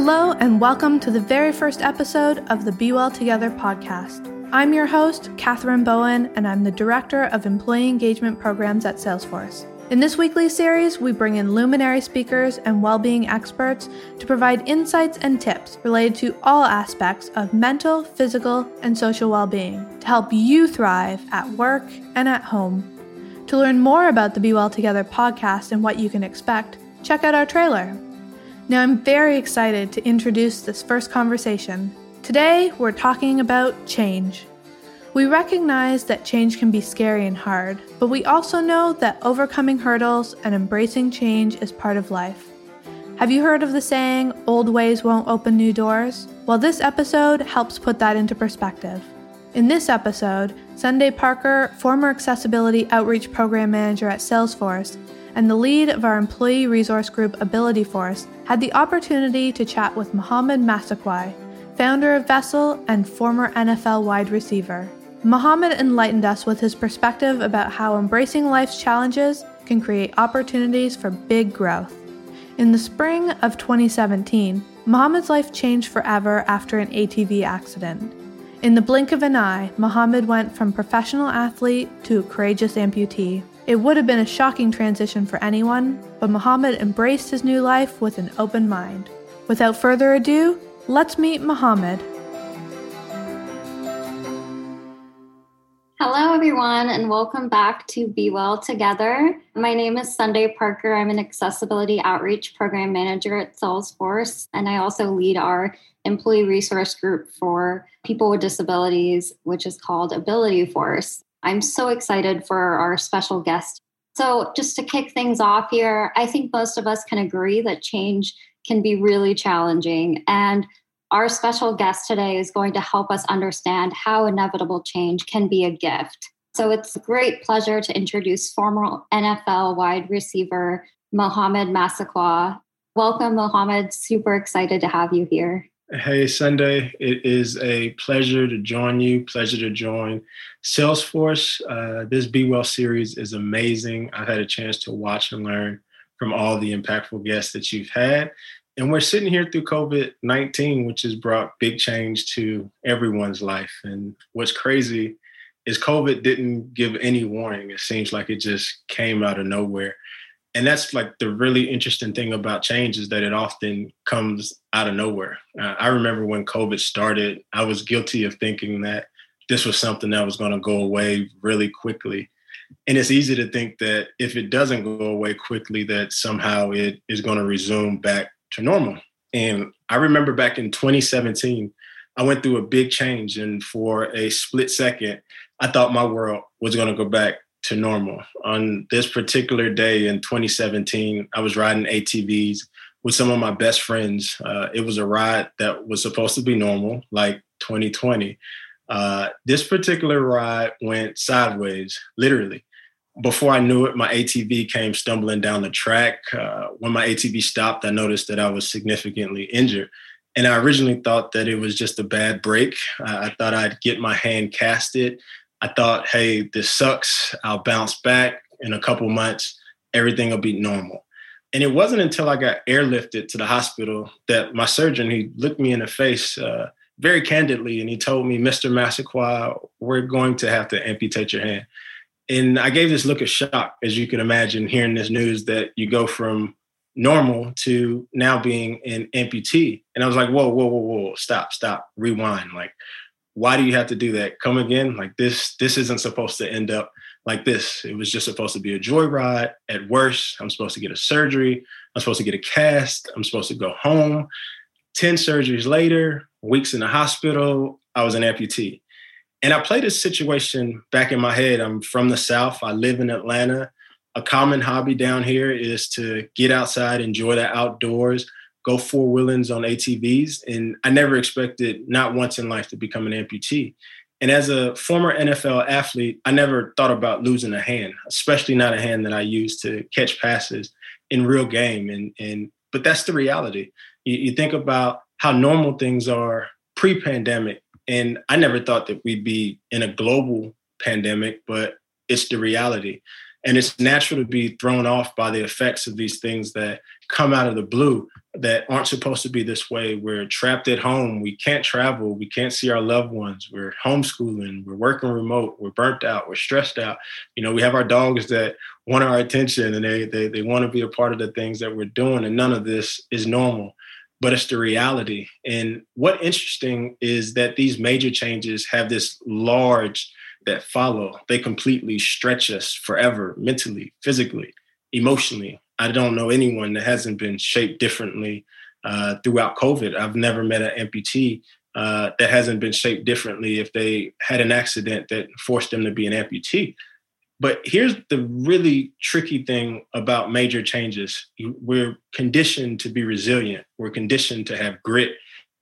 Hello, and welcome to the very first episode of the B-Well Together podcast. I'm your host, Katherine Bowen, and I'm the Director of Employee Engagement Programs at Salesforce. In this weekly series, we bring in luminary speakers and well being experts to provide insights and tips related to all aspects of mental, physical, and social well being to help you thrive at work and at home. To learn more about the B-Well Together podcast and what you can expect, check out our trailer. Now, I'm very excited to introduce this first conversation. Today, we're talking about change. We recognize that change can be scary and hard, but we also know that overcoming hurdles and embracing change is part of life. Have you heard of the saying, old ways won't open new doors? Well, this episode helps put that into perspective. In this episode, Sunday Parker, former Accessibility Outreach Program Manager at Salesforce, and the lead of our employee resource group Ability Force had the opportunity to chat with Mohamed Massaquoi, founder of Vessol and former NFL wide receiver. Mohamed enlightened us with his perspective about how embracing life's challenges can create opportunities for big growth. In the spring of 2017, Mohamed's life changed forever after an ATV accident. In the blink of an eye, Mohamed went from professional athlete to a courageous amputee. It would have been a shocking transition for anyone, but Mohamed embraced his new life with an open mind. Without further ado, let's meet Mohamed. Hello, everyone, and welcome back to B-Well Together. My name is Sunday Parker. I'm an Accessibility Outreach Program Manager at Salesforce, and I also lead our employee resource group for people with disabilities, which is called Ability Force. I'm so excited for our special guest. So, just to kick things off here, I think most of us can agree that change can be really challenging. And our special guest today is going to help us understand how inevitable change can be a gift. So it's a great pleasure to introduce former NFL wide receiver Mohamed Massaquoi. Welcome, Mohamed. Super excited to have you here. Hey, Sunday. It is a pleasure to join you. Pleasure to join Salesforce. Uh, this Be Well series is amazing. I've had a chance to watch and learn from all the impactful guests that you've had. And we're sitting here through COVID 19, which has brought big change to everyone's life. And what's crazy is COVID didn't give any warning. It seems like it just came out of nowhere. And that's like the really interesting thing about change is that it often comes out of nowhere. Uh, I remember when COVID started, I was guilty of thinking that this was something that was going to go away really quickly. And it's easy to think that if it doesn't go away quickly, that somehow it is going to resume back to normal. And I remember back in 2017, I went through a big change. And for a split second, I thought my world was going to go back to normal. On this particular day in 2017, I was riding ATVs with some of my best friends. Uh, it was a ride that was supposed to be normal, like 2020. Uh, this particular ride went sideways, literally before I knew it, my ATV came stumbling down the track. Uh, when my ATV stopped, I noticed that I was significantly injured. And I originally thought that it was just a bad break. I thought I'd get my hand casted. I thought, hey, this sucks. I'll bounce back in a couple months. Everything will be normal. And it wasn't until I got airlifted to the hospital that my surgeon, he looked me in the face uh, very candidly and he told me, Mr. Massaquoi, we're going to have to amputate your hand and I gave this look of shock, as you can imagine, hearing this news that you go from normal to now being an amputee. And I was like, whoa, whoa, whoa, whoa, stop, stop, rewind. Like, why do you have to do that? Come again? Like this, this isn't supposed to end up like this. It was just supposed to be a joyride. At worst, I'm supposed to get a surgery. I'm supposed to get a cast. I'm supposed to go home. 10 surgeries later, weeks in the hospital, I was an amputee. And I play this situation back in my head. I'm from the South. I live in Atlanta. A common hobby down here is to get outside, enjoy the outdoors, go four wheelings on ATVs. And I never expected, not once in life, to become an amputee. And as a former NFL athlete, I never thought about losing a hand, especially not a hand that I use to catch passes in real game. And and but that's the reality. You, you think about how normal things are pre-pandemic and I never thought that we'd be in a global pandemic, but it's the reality. And it's natural to be thrown off by the effects of these things that come out of the blue. That aren't supposed to be this way. We're trapped at home. We can't travel. We can't see our loved ones. We're homeschooling. We're working remote. We're burnt out. We're stressed out. You know, we have our dogs that want our attention and they, they, they want to be a part of the things that we're doing. And none of this is normal, but it's the reality. And what interesting is that these major changes have this large that follow. They completely stretch us forever, mentally, physically, emotionally, I don't know anyone that hasn't been shaped differently uh, throughout COVID. I've never met an amputee uh, that hasn't been shaped differently if they had an accident that forced them to be an amputee. But here's the really tricky thing about major changes we're conditioned to be resilient, we're conditioned to have grit.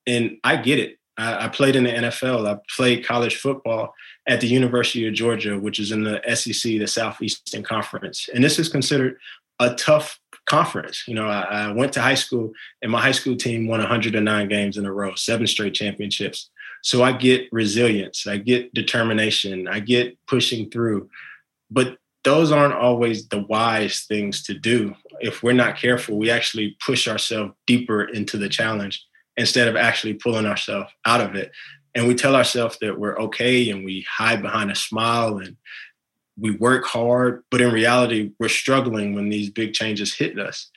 And I get it. I, I played in the NFL, I played college football at the University of Georgia, which is in the SEC, the Southeastern Conference. And this is considered a tough conference. You know, I, I, went to high school and my high school team won 109 games in a row, seven straight championships. So I get resilience, I get determination, I get pushing through. But those aren't always the wise things to do. If we're not careful, we actually push ourselves deeper into the challenge instead of actually pulling ourselves out of it. And we tell ourselves that we're okay and we hide behind a smile and we work hard, but in reality, we're struggling when these big changes hit us.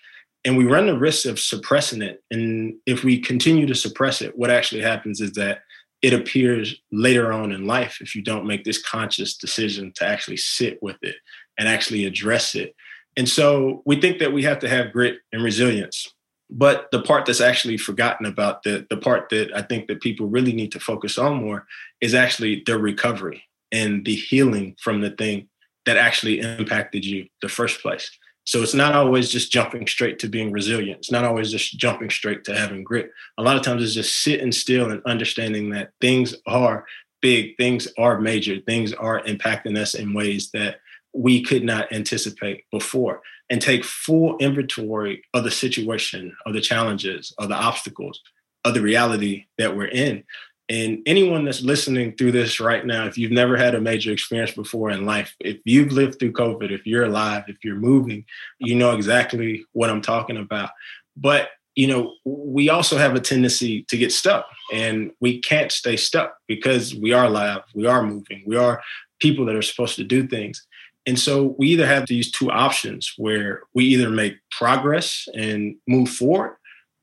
And we run the risk of suppressing it. And if we continue to suppress it, what actually happens is that it appears later on in life if you don't make this conscious decision to actually sit with it and actually address it. And so we think that we have to have grit and resilience. But the part that's actually forgotten about, the, the part that I think that people really need to focus on more is actually the recovery and the healing from the thing that actually impacted you the first place. So it's not always just jumping straight to being resilient. It's not always just jumping straight to having grit. A lot of times it's just sitting still and understanding that things are big, things are major, things are impacting us in ways that we could not anticipate before and take full inventory of the situation, of the challenges, of the obstacles, of the reality that we're in and anyone that's listening through this right now, if you've never had a major experience before in life, if you've lived through COVID, if you're alive, if you're moving, you know exactly what I'm talking about. But, you know, we also have a tendency to get stuck and we can't stay stuck because we are alive, we are moving, we are people that are supposed to do things. And so we either have these two options where we either make progress and move forward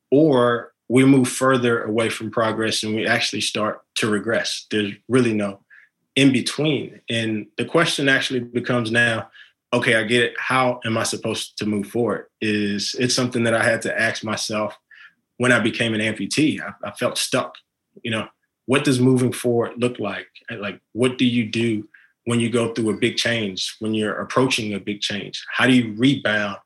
or we move further away from progress and we actually start to regress. There's really no in between. And the question actually becomes now, okay, I get it. How am I supposed to move forward? Is it's something that I had to ask myself when I became an amputee. I, I felt stuck. You know, what does moving forward look like? Like, what do you do when you go through a big change, when you're approaching a big change? How do you rebound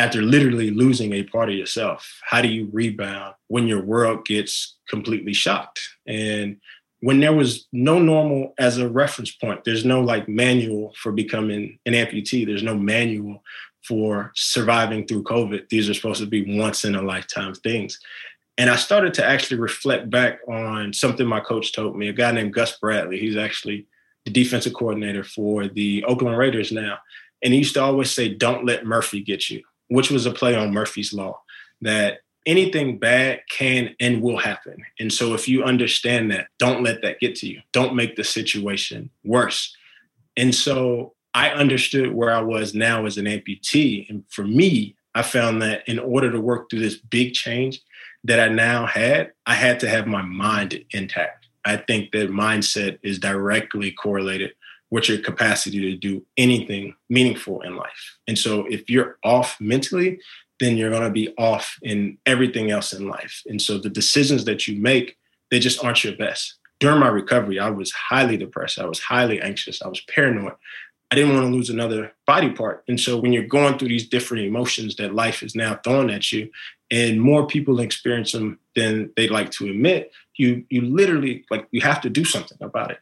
after literally losing a part of yourself? How do you rebound when your world gets completely shocked? And when there was no normal as a reference point, there's no like manual for becoming an amputee, there's no manual for surviving through COVID. These are supposed to be once in a lifetime things. And I started to actually reflect back on something my coach told me, a guy named Gus Bradley. He's actually the defensive coordinator for the Oakland Raiders now. And he used to always say, Don't let Murphy get you which was a play on Murphy's Law that anything bad can and will happen. And so if you understand that, don't let that get to you. Don't make the situation worse. And so I understood where I was now as an amputee. And for me, I found that in order to work through this big change that I now had, I had to have my mind intact. I think that mindset is directly correlated with your capacity to do anything meaningful in life. And so if you're off mentally, then you're going to be off in everything else in life. And so the decisions that you make, they just aren't your best. During my recovery, I was highly depressed. I was highly anxious. I was paranoid. I didn't want to lose another body part. And so when you're going through these different emotions that life is now throwing at you, and more people experience them than they like to admit, you you literally like you have to do something about it.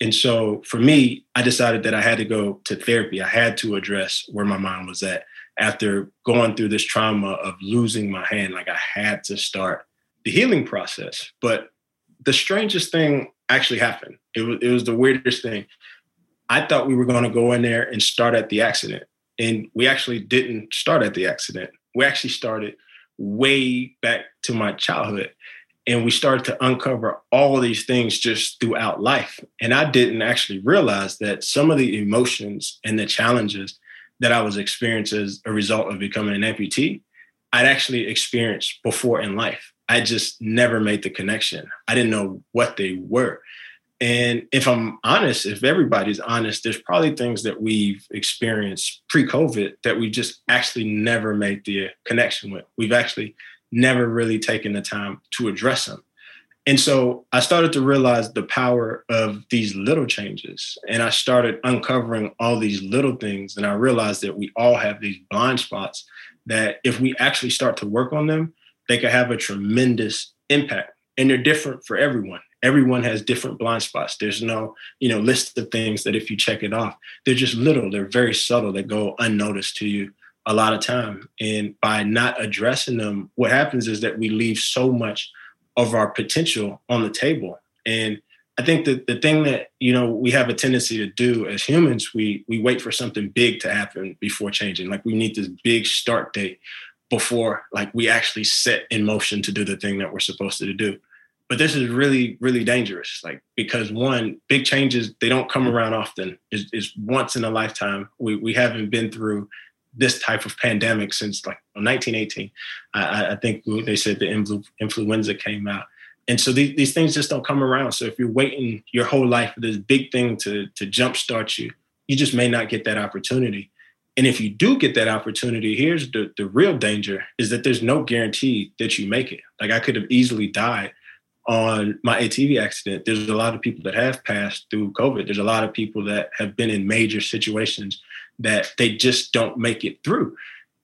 And so for me, I decided that I had to go to therapy. I had to address where my mind was at after going through this trauma of losing my hand. Like I had to start the healing process. But the strangest thing actually happened. It was, it was the weirdest thing. I thought we were going to go in there and start at the accident. And we actually didn't start at the accident. We actually started way back to my childhood. And we started to uncover all these things just throughout life. And I didn't actually realize that some of the emotions and the challenges that I was experiencing as a result of becoming an amputee, I'd actually experienced before in life. I just never made the connection. I didn't know what they were. And if I'm honest, if everybody's honest, there's probably things that we've experienced pre COVID that we just actually never made the connection with. We've actually never really taking the time to address them. And so I started to realize the power of these little changes. And I started uncovering all these little things. And I realized that we all have these blind spots that if we actually start to work on them, they could have a tremendous impact. And they're different for everyone. Everyone has different blind spots. There's no, you know, list of things that if you check it off, they're just little, they're very subtle, they go unnoticed to you a lot of time. And by not addressing them, what happens is that we leave so much of our potential on the table. And I think that the thing that you know we have a tendency to do as humans, we we wait for something big to happen before changing. Like we need this big start date before like we actually set in motion to do the thing that we're supposed to do. But this is really, really dangerous. Like because one, big changes they don't come around often. Is once in a lifetime. We we haven't been through this type of pandemic since like 1918. I, I think they said the influ- influenza came out. And so these, these things just don't come around. So if you're waiting your whole life for this big thing to, to jumpstart you, you just may not get that opportunity. And if you do get that opportunity, here's the, the real danger is that there's no guarantee that you make it. Like I could have easily died on my ATV accident. There's a lot of people that have passed through COVID. There's a lot of people that have been in major situations that they just don't make it through.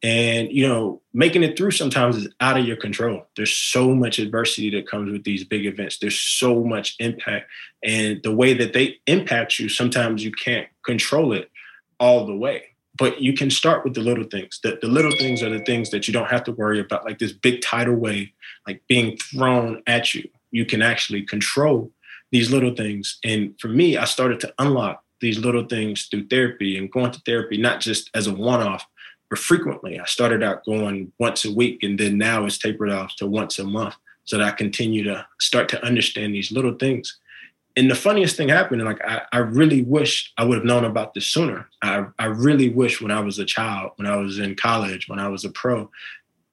And, you know, making it through sometimes is out of your control. There's so much adversity that comes with these big events. There's so much impact. And the way that they impact you, sometimes you can't control it all the way but you can start with the little things. The, the little things are the things that you don't have to worry about, like this big tidal wave, like being thrown at you. You can actually control these little things. And for me, I started to unlock these little things through therapy and going to therapy, not just as a one off, but frequently. I started out going once a week, and then now it's tapered off to once a month so that I continue to start to understand these little things and the funniest thing happened, like I, I really wish I would have known about this sooner. I, I really wish when I was a child, when I was in college, when I was a pro,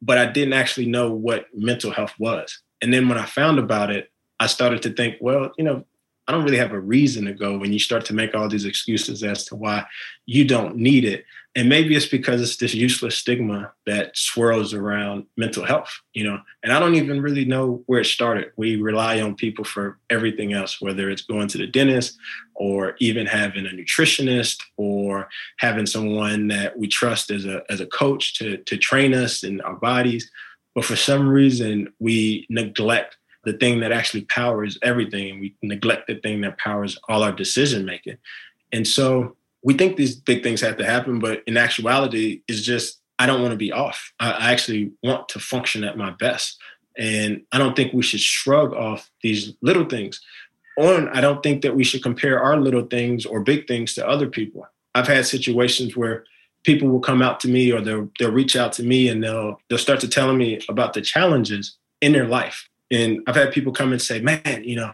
but I didn't actually know what mental health was. And then when I found about it, I started to think, well, you know, I don't really have a reason to go when you start to make all these excuses as to why you don't need it. And maybe it's because it's this useless stigma that swirls around mental health, you know. And I don't even really know where it started. We rely on people for everything else, whether it's going to the dentist or even having a nutritionist or having someone that we trust as a as a coach to to train us in our bodies. But for some reason, we neglect the thing that actually powers everything and we neglect the thing that powers all our decision making. And so we think these big things have to happen but in actuality it's just i don't want to be off. I actually want to function at my best. And i don't think we should shrug off these little things. Or i don't think that we should compare our little things or big things to other people. I've had situations where people will come out to me or they'll they'll reach out to me and they'll they'll start to telling me about the challenges in their life and I've had people come and say, man, you know,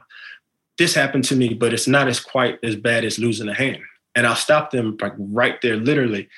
this happened to me, but it's not as quite as bad as losing a hand. And I'll stop them like right there, literally,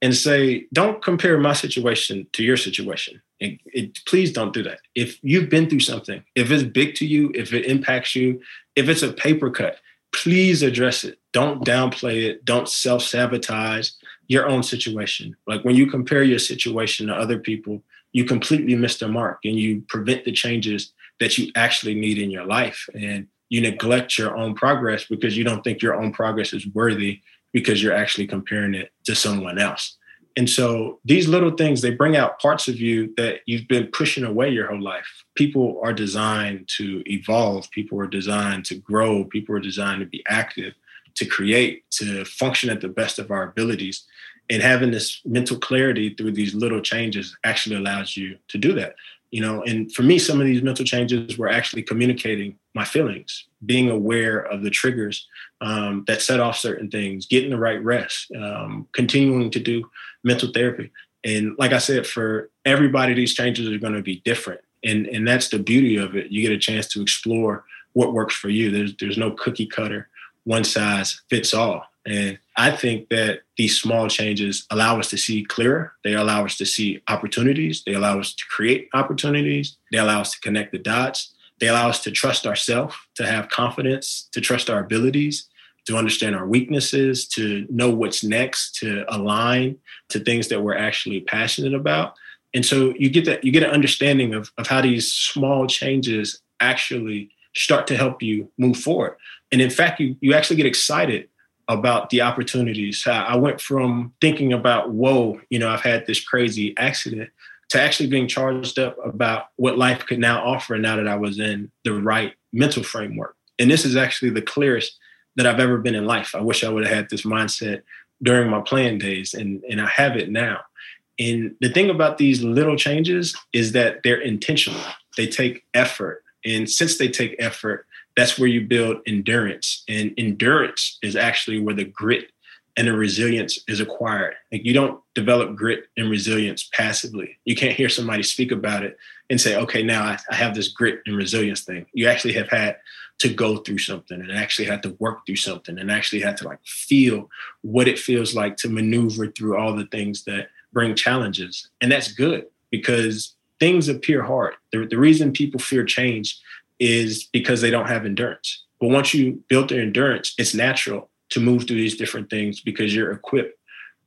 and say, don't compare my situation to your situation. It, it, please don't do that. If you've been through something, if it's big to you, if it impacts you, if it's a paper cut, please address it. Don't downplay it. Don't self sabotage your own situation. Like when you compare your situation to other people, you completely miss the mark and you prevent the changes that you actually need in your life. And you neglect your own progress because you don't think your own progress is worthy because you're actually comparing it to someone else. And so these little things, they bring out parts of you that you've been pushing away your whole life. People are designed to evolve, people are designed to grow, people are designed to be active, to create, to function at the best of our abilities. And having this mental clarity through these little changes actually allows you to do that you know and for me some of these mental changes were actually communicating my feelings being aware of the triggers um, that set off certain things getting the right rest um, continuing to do mental therapy And like I said, for everybody, these changes are going to be different. And, and that's the beauty of it. You get a chance to explore what works for you. There's, there's no cookie cutter, one size fits all. And I think that these small changes allow us to see clearer. They allow us to see opportunities. They allow us to create opportunities. They allow us to connect the dots. They allow us to trust ourselves, to have confidence, to trust our abilities, to understand our weaknesses, to know what's next, to align to things that we're actually passionate about. And so you get that you get an understanding of, of how these small changes actually start to help you move forward. And in fact, you, you actually get excited about the opportunities. I went from thinking about, whoa, you know, I've had this crazy accident to actually being charged up about what life could now offer now that I was in the right mental framework. And this is actually the clearest that I've ever been in life. I wish I would have had this mindset during my playing days, and, and I have it now. And the thing about these little changes is that they're intentional, they take effort. And since they take effort, that's where you build endurance. And endurance is actually where the grit and the resilience is acquired. Like you don't develop grit and resilience passively. You can't hear somebody speak about it and say, okay, now I, I, have this grit and resilience thing. You actually have had to go through something and actually had to work through something and actually had to like feel what it feels like to maneuver through all the things that bring challenges. And that's good because things appear hard. The, the reason people fear change is because they don't have endurance. But once you build their endurance, it's natural to move through these different things because you're equipped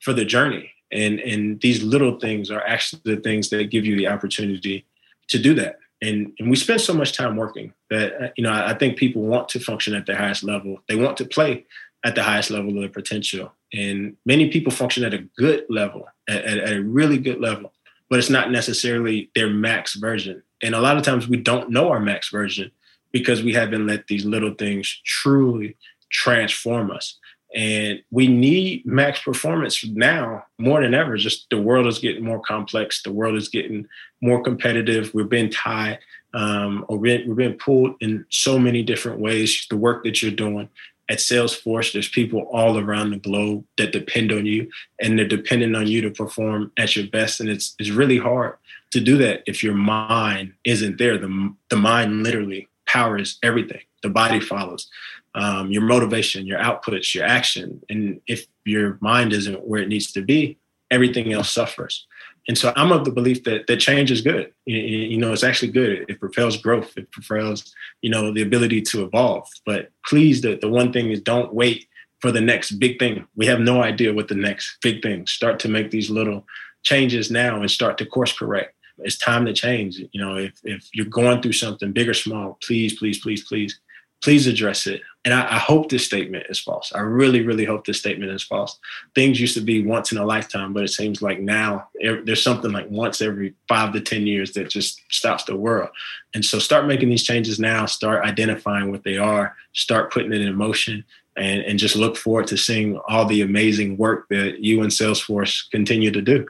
for the journey. And and these little things are actually the things that give you the opportunity to do that. And and we spend so much time working that uh, you know I, I think people want to function at their highest level. They want to play at the highest level of their potential. And many people function at a good level, at, at, at a really good level, but it's not necessarily their max version. And a lot of times we don't know our max version because we haven't let these little things truly transform us. And we need max performance now more than ever. Just the world is getting more complex. The world is getting more competitive. We're being tied um, or we're, being pulled in so many different ways. The work that you're doing at Salesforce, there's people all around the globe that depend on you and they're dependent on you to perform at your best. And it's, it's really hard to do that if your mind isn't there. The, the mind literally powers everything, the body follows. Um, your motivation, your outputs, your action. And if your mind isn't where it needs to be, everything else suffers. And so I'm of the belief that that change is good. You, know, it's actually good. It propels growth. It propels, you know, the ability to evolve. But please, the, the one thing is don't wait for the next big thing. We have no idea what the next big thing. Start to make these little changes now and start to course correct it's time to change. You know, if if you're going through something big or small, please, please, please, please, please address it. And I, I, hope this statement is false. I really, really hope this statement is false. Things used to be once in a lifetime, but it seems like now there's something like once every five to 10 years that just stops the world. And so start making these changes now, start identifying what they are, start putting it in motion, and, and just look forward to seeing all the amazing work that you and Salesforce continue to do.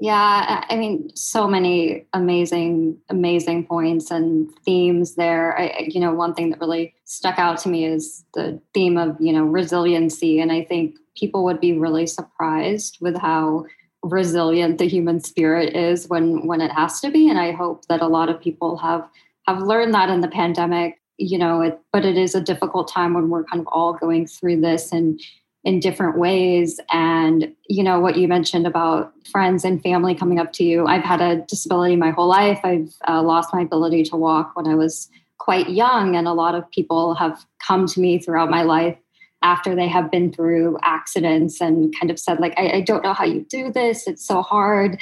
Yeah, I mean, so many amazing, amazing points and themes there. I, you know, one thing that really stuck out to me is the theme of, you know, resiliency. And I think people would be really surprised with how resilient the human spirit is when when it has to be. And I hope that a lot of people have have learned that in the pandemic. You know, it, but it is a difficult time when we're kind of all going through this and in different ways. And you know what you mentioned about friends and family coming up to you i've had a disability my whole life. I've uh, lost my ability to walk when i was quite young and a lot of people have come to me throughout my life after they have been through accidents and kind of said like I, I don't know how you do this. It's so hard.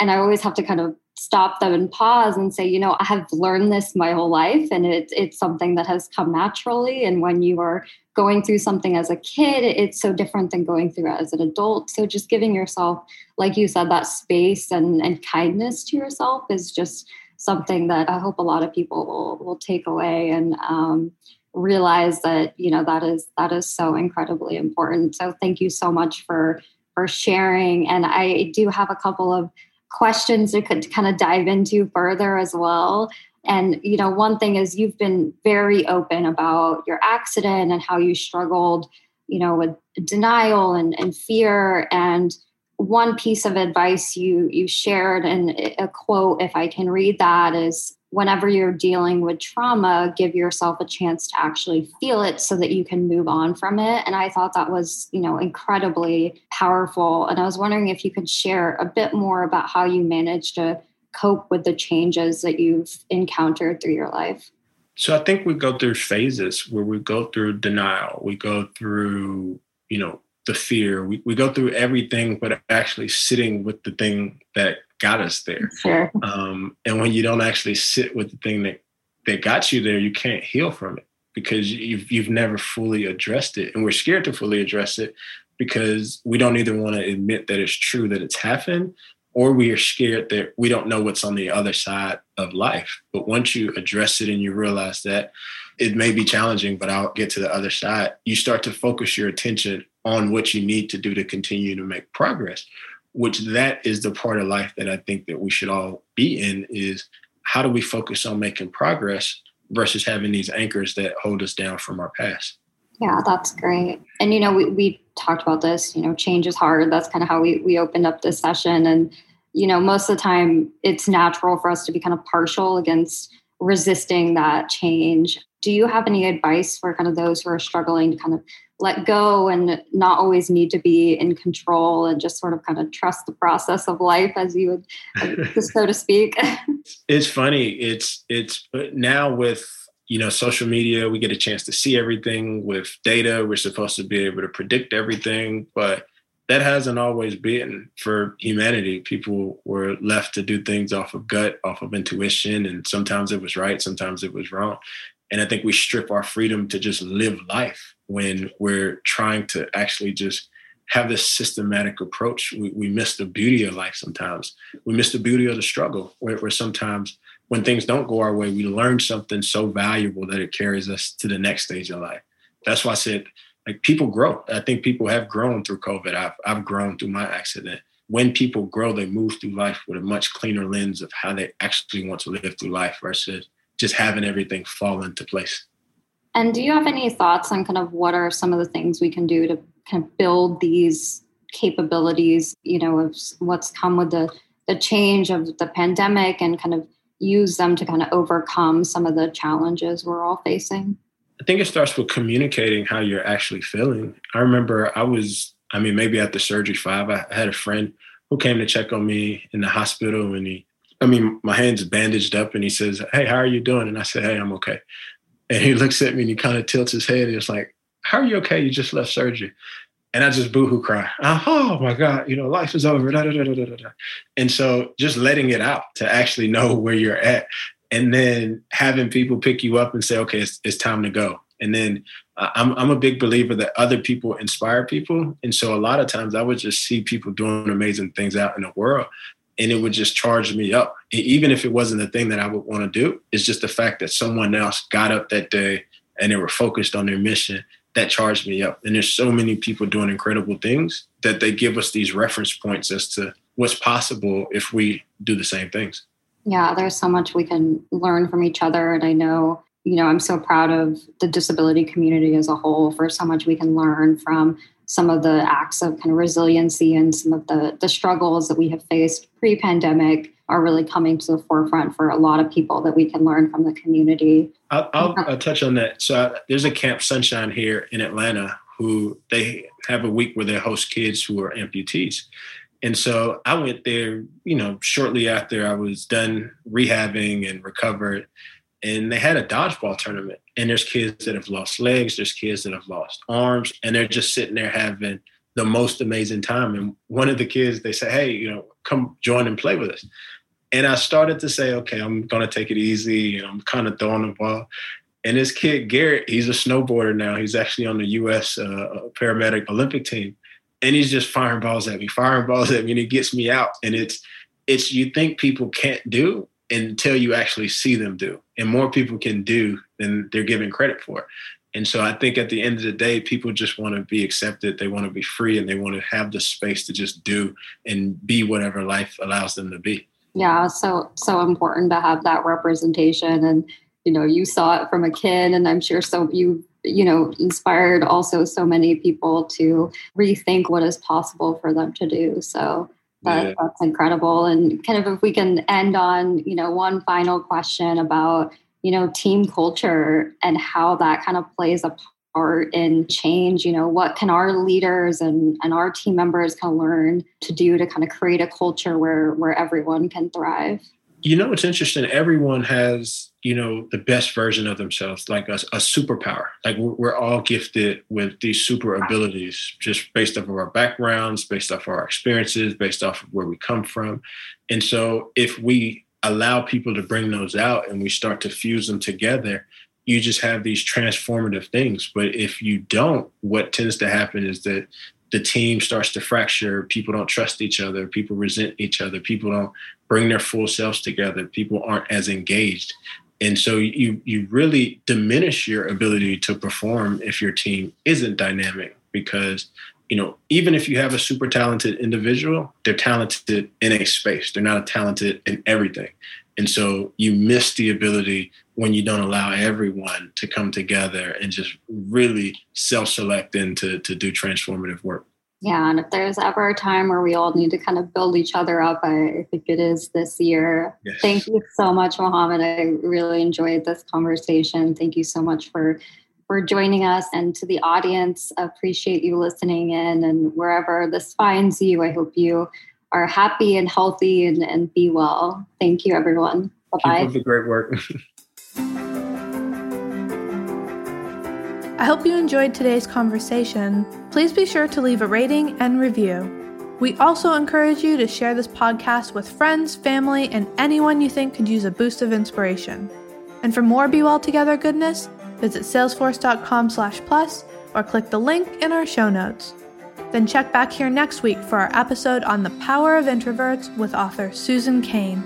And i always have to kind of stop them and pause and say you know i have learned this my whole life and it's it's something that has come naturally and when you are going through something as a kid, it's so different than going through it as an adult. So just giving yourself, like you said, that space and, and kindness to yourself is just something that I hope a lot of people will will take away and um, realize that you know that is that is so incredibly important. So thank you so much for for sharing. And I do have a couple of questions that could kind of dive into further as well. And, you know, one thing is you've been very open about your accident and how you struggled, you know, with denial and, and fear. And one piece of advice you you shared and a quote if i can read that is whenever you're dealing with trauma give yourself a chance to actually feel it so that you can move on from it. And i thought that was you know incredibly powerful. And i was wondering if you could share a bit more about how you managed to cope with the changes that you've encountered through your life. So i think we go through phases where we go through denial. We go through you know the fear. We, we go through everything, but actually sitting with the thing that got us there. Sure. Um, and when you don't actually sit with the thing that, that got you there, you can't heal from it because you've, you've never fully addressed it. And we're scared to fully address it because we don't either want to admit that it's true that it's happened or we are scared that we don't know what's on the other side of life. But once you address it and you realize that it may be challenging, but I'll get to the other side, you start to focus your attention on what you need to do to continue to make progress which that is the part of life that i think that we should all be in is how do we focus on making progress versus having these anchors that hold us down from our past? Yeah that's great. And you know we, we talked about this you know change is hard. That's kind of how we, we opened up this session. And you know most of the time it's natural for us to be kind of partial against resisting that change do you have any advice for kind of those who are struggling to kind of let go and not always need to be in control and just sort of kind of trust the process of life as you would so to speak? It's funny. It's it's uh, now with you know social media we get a chance to see everything with data. We're supposed to be able to predict everything but that hasn't always been for humanity. People were left to do things off of gut off of intuition and sometimes it was right sometimes it was wrong and I think we strip our freedom to just live life when we're trying to actually just have this systematic approach. We, we miss the beauty of life sometimes. We miss the beauty of the struggle, where, where sometimes when things don't go our way, we learn something so valuable that it carries us to the next stage of life. That's why I said, like, people grow. I think people have grown through COVID. I've, I've grown through my accident. When people grow, they move through life with a much cleaner lens of how they actually want to live through life versus just having everything fall into place. And do you have any thoughts on kind of what are some of the things we can do to kind of build these capabilities, you know, of what's come with the the change of the pandemic and kind of use them to kind of overcome some of the challenges we're all facing? I think it starts with communicating how you're actually feeling. I remember I was, I mean, maybe after surgery five, I had a friend who came to check on me in the hospital and he I mean, my hand's bandaged up and he says, Hey, how are you doing? And I said, Hey, I'm okay. And he looks at me and he kind of tilts his head and it's like, How are you okay? You just left surgery. And I just boohoo cry. Oh my God, you know, life is over. Da, da, da, and so just letting it out to actually know where you're at. And then having people pick you up and say, okay, it's, it's time to go. And then uh, I'm, I'm a big believer that other people inspire people. And so a lot of times I would just see people doing amazing things out in the world and it would just charge me up. Even if it wasn't the thing that I would want to do, it's just the fact that someone else got up that day and they were focused on their mission that charged me up. And there's so many people doing incredible things that they give us these reference points as to what's possible if we do the same things. Yeah, there's so much we can learn from each other. And I know, you know, I'm so proud of the disability community as a whole for so much we can learn from some of the acts of kind of resiliency and some of the, the struggles that we have faced pre pandemic are really coming to the forefront for a lot of people that we can learn from the community. I'll, I'll, I'll touch on that. So, I, there's a Camp Sunshine here in Atlanta who they have a week where they host kids who are amputees. And so I went there, you know, shortly after I was done rehabbing and recovered and they had a dodgeball tournament and there's kids that have lost legs there's kids that have lost arms and they're just sitting there having the most amazing time. And one of the kids they say hey you know come join and play with us. And i started to say okay i'm going to take it easy and i'm kind of throwing the ball. And this kid garrett he's a snowboarder now. He's actually on the us uh, paramedic olympic team and he's just firing balls at me firing balls at me and he gets me out. And it's it's you think people can't do until you actually see them do. And more people can do than they're given credit for. And so I think at the end of the day, people just want to be accepted. They want to be free and they want to have the space to just do and be whatever life allows them to be. Yeah, so so important to have that representation and you know, you saw it from a kid and I'm sure so you you know, inspired also so many people to rethink what is possible for them to do. So that, yeah. that's incredible. And kind of if we can end on, you know, one final question about, you know, team culture and how that kind of plays a part in change, you know, what can our leaders and, and our team members kind of learn to do to kind of create a culture where where everyone can thrive? You know, it's interesting. Everyone has, you know, the best version of themselves, like a, a superpower. Like we're, we're, all gifted with these super abilities, just based off of our backgrounds, based off of our experiences, based off of where we come from. And so, if we allow people to bring those out and we start to fuse them together, you just have these transformative things. But if you don't, what tends to happen is that the team starts to fracture. People don't trust each other. People resent each other. People don't bring their full selves together. People aren't as engaged. And so you you really diminish your ability to perform if your team isn't dynamic because you know even if you have a super talented individual, they're talented in a space. They're not talented in everything. And so you miss the ability when you don't allow everyone to come together and just really self-select and to, to do transformative work. Yeah, and if there's ever a time where we all need to kind of build each other up, I think it is this year. Yes. Thank you so much, Mohamed. I really enjoyed this conversation. Thank you so much for for joining us and to the audience. Appreciate you listening in and wherever this finds you. I hope you are happy and healthy and, and be well. Thank you, everyone. Bye bye. Keep up the great work. I hope you enjoyed today's conversation. Please be sure to leave a rating and review. We also encourage you to share this podcast with friends, family, and anyone you think could use a boost of inspiration. And for more B-Well Together goodness, visit salesforce.com slash plus or click the link in our show notes. Then check back here next week for our episode on the power of introverts with author Susan Cain.